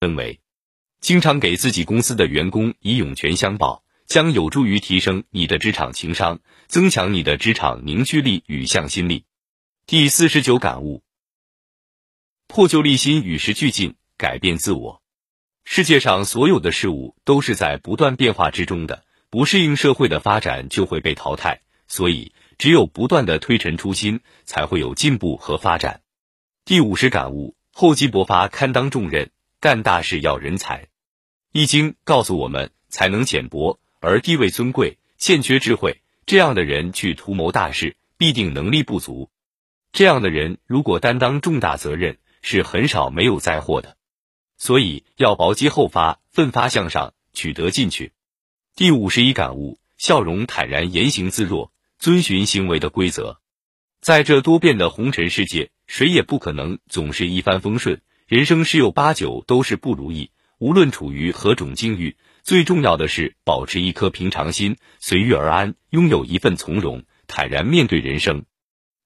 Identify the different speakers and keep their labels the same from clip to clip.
Speaker 1: 氛围。经常给自己公司的员工以涌泉相报，将有助于提升你的职场情商，增强你的职场凝聚力与向心力。第四十九感悟：破旧立新，与时俱进，改变自我。世界上所有的事物都是在不断变化之中的，不适应社会的发展就会被淘汰。所以，只有不断的推陈出新，才会有进步和发展。第五十感悟：厚积薄发，堪当重任，干大事要人才。易经告诉我们，才能浅薄而地位尊贵，欠缺智慧，这样的人去图谋大事，必定能力不足。这样的人如果担当重大责任，是很少没有灾祸的。所以要薄积厚发，奋发向上，取得进取。第五十一感悟：笑容坦然，言行自若，遵循行为的规则。在这多变的红尘世界，谁也不可能总是一帆风顺，人生十有八九都是不如意。无论处于何种境遇，最重要的是保持一颗平常心，随遇而安，拥有一份从容，坦然面对人生。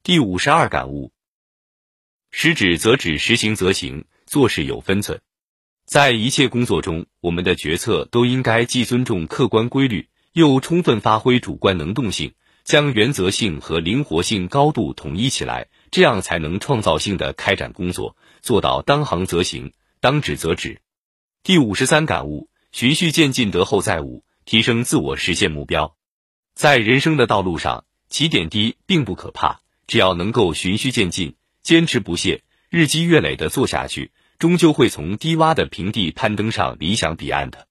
Speaker 1: 第五十二感悟：实指则指，实行则行，做事有分寸。在一切工作中，我们的决策都应该既尊重客观规律，又充分发挥主观能动性，将原则性和灵活性高度统一起来，这样才能创造性的开展工作，做到当行则行，当止则止。第五十三感悟：循序渐进，德后再悟，提升自我，实现目标。在人生的道路上，起点低并不可怕，只要能够循序渐进，坚持不懈，日积月累的做下去，终究会从低洼的平地攀登上理想彼岸的。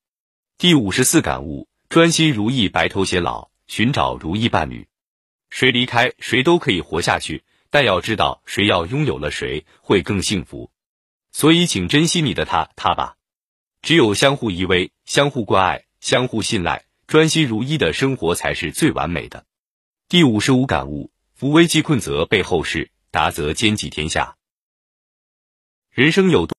Speaker 1: 第五十四感悟：专心如意，白头偕老，寻找如意伴侣。谁离开谁都可以活下去，但要知道谁要拥有了谁会更幸福。所以，请珍惜你的他他吧。只有相互依偎、相互关爱、相互信赖、专心如一的生活才是最完美的。第五十五感悟：扶危济困则备后事，达则兼济天下。人生有多。